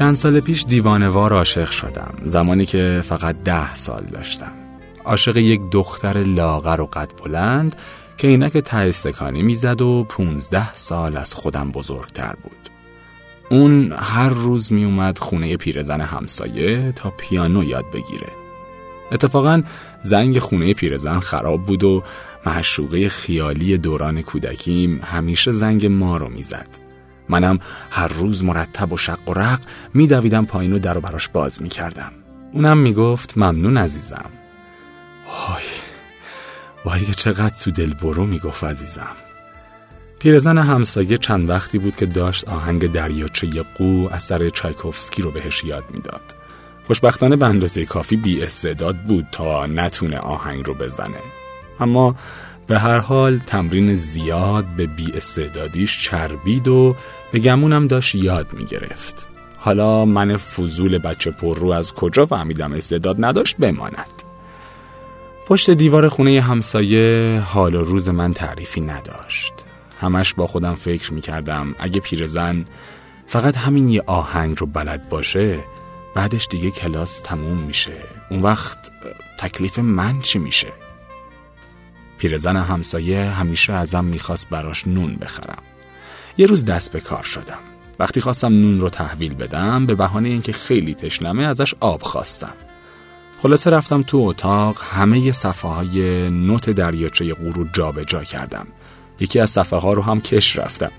چند سال پیش دیوانوار عاشق شدم زمانی که فقط ده سال داشتم. عاشق یک دختر لاغر و قد بلند که اینک ته استکانی می‌زد و پونزده سال از خودم بزرگتر بود. اون هر روز می اومد خونه پیرزن همسایه تا پیانو یاد بگیره. اتفاقا زنگ خونه پیرزن خراب بود و محشوقه خیالی دوران کودکیم همیشه زنگ ما رو می‌زد. منم هر روز مرتب و شق و رق میدویدم پایین و در و براش باز می‌کردم اونم می‌گفت ممنون عزیزم وای وای که چقدر تو دل برو می‌گفت عزیزم پیرزن همسایه چند وقتی بود که داشت آهنگ دریاچه قو اثر چایکوفسکی رو بهش یاد می‌داد. خوشبختانه به اندازه کافی بی استعداد بود تا نتونه آهنگ رو بزنه. اما به هر حال تمرین زیاد به بی استعدادیش چربید و به گمونم داشت یاد می‌گرفت. حالا من فضول بچه پر رو از کجا فهمیدم استعداد نداشت بماند. پشت دیوار خونه همسایه حال و روز من تعریفی نداشت. همش با خودم فکر می کردم اگه پیرزن فقط همین یه آهنگ رو بلد باشه بعدش دیگه کلاس تموم میشه اون وقت تکلیف من چی میشه پیرزن همسایه همیشه ازم می‌خواست براش نون بخرم. یه روز دست به کار شدم. وقتی خواستم نون رو تحویل بدم به بهانه اینکه خیلی تشنمه ازش آب خواستم. خلاصه رفتم تو اتاق همه صفحه های نوت دریاچه قورو جابجا جا کردم. یکی از صفحه ها رو هم کش رفتم.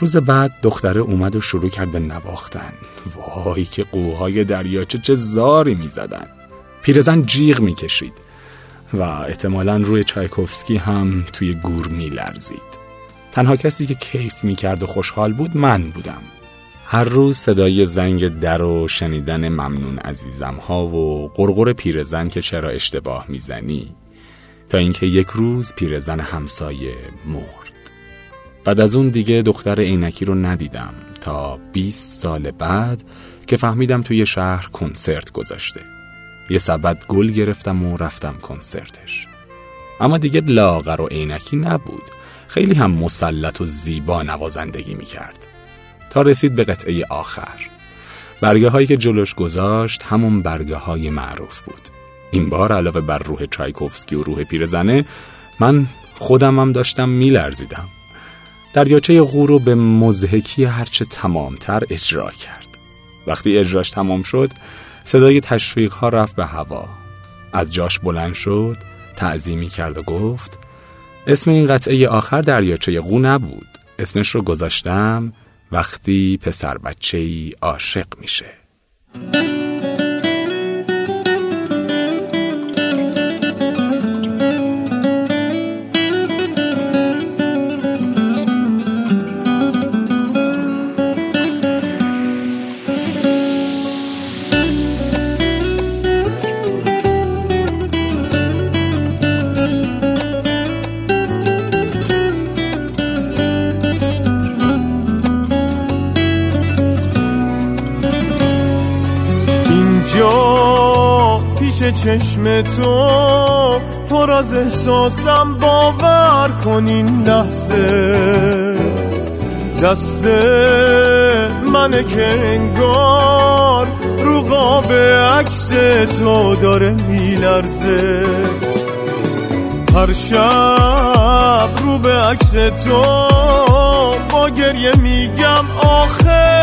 روز بعد دختره اومد و شروع کرد به نواختن. وای که قوهای دریاچه چه زاری می زدن پیرزن جیغ می کشید و احتمالا روی چایکوفسکی هم توی گور می لرزید تنها کسی که کیف می کرد و خوشحال بود من بودم. هر روز صدای زنگ در و شنیدن ممنون عزیزم ها و قرقر پیرزن که چرا اشتباه می‌زنی. تا اینکه یک روز پیرزن همسایه مرد. بعد از اون دیگه دختر عینکی رو ندیدم تا 20 سال بعد که فهمیدم توی شهر کنسرت گذاشته. یه سبد گل گرفتم و رفتم کنسرتش. اما دیگه لاغر و عینکی نبود. خیلی هم مسلط و زیبا نوازندگی می‌کرد. تا رسید به قطعه آخر. برگه هایی که جلوش گذاشت همون برگه های معروف بود. این بار علاوه بر روح چایکوفسکی و روح پیرزنه من خودمم داشتم میلرزیدم. دریاچه غورو به مزهکی هرچه تمامتر اجرا کرد. وقتی اجراش تمام شد صدای تشویق ها رفت به هوا. از جاش بلند شد تعظیمی کرد و گفت اسم این قطعه آخر دریاچه قو نبود. اسمش رو گذاشتم وقتی پسر بچه ای عاشق میشه. چشم تو پر از احساسم باور کن این لحظه. دست من که انگار رو قاب عکس تو داره میلرزه. هر شب رو به عکس تو با گریه میگم آخه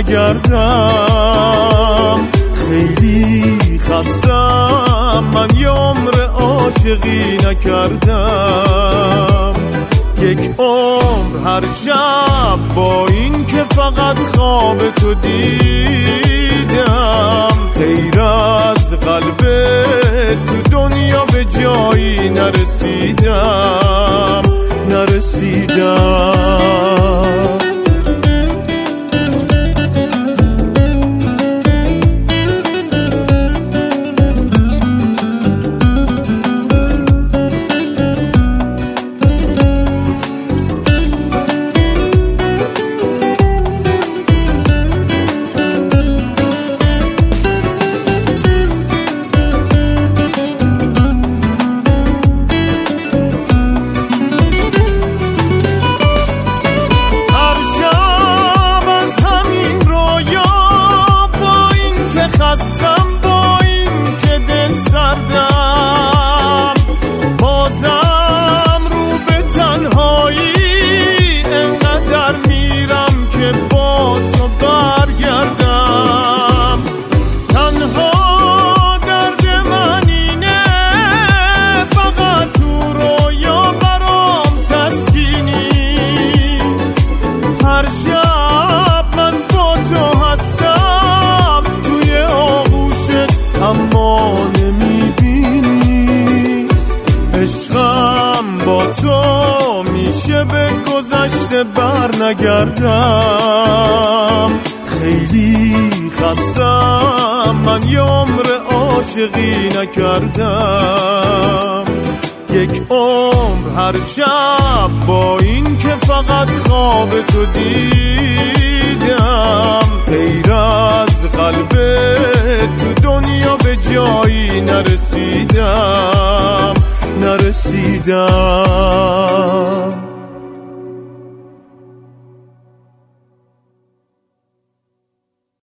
نگردم. خیلی خستم. من یه عمر عاشقی نکردم. یک عمر هر شب با این که فقط خواب تو دیدم. غیر از قلب تو دنیا به جایی نرسیدم. هم با تو میشه به گذشته بر نگردم. خیلی خستم. من یه عمر عاشقی نکردم. یک عمر هر شب با این که فقط خواب تو دیدم. غیر از قلبت تو دنیا به جایی نرسیدم. done.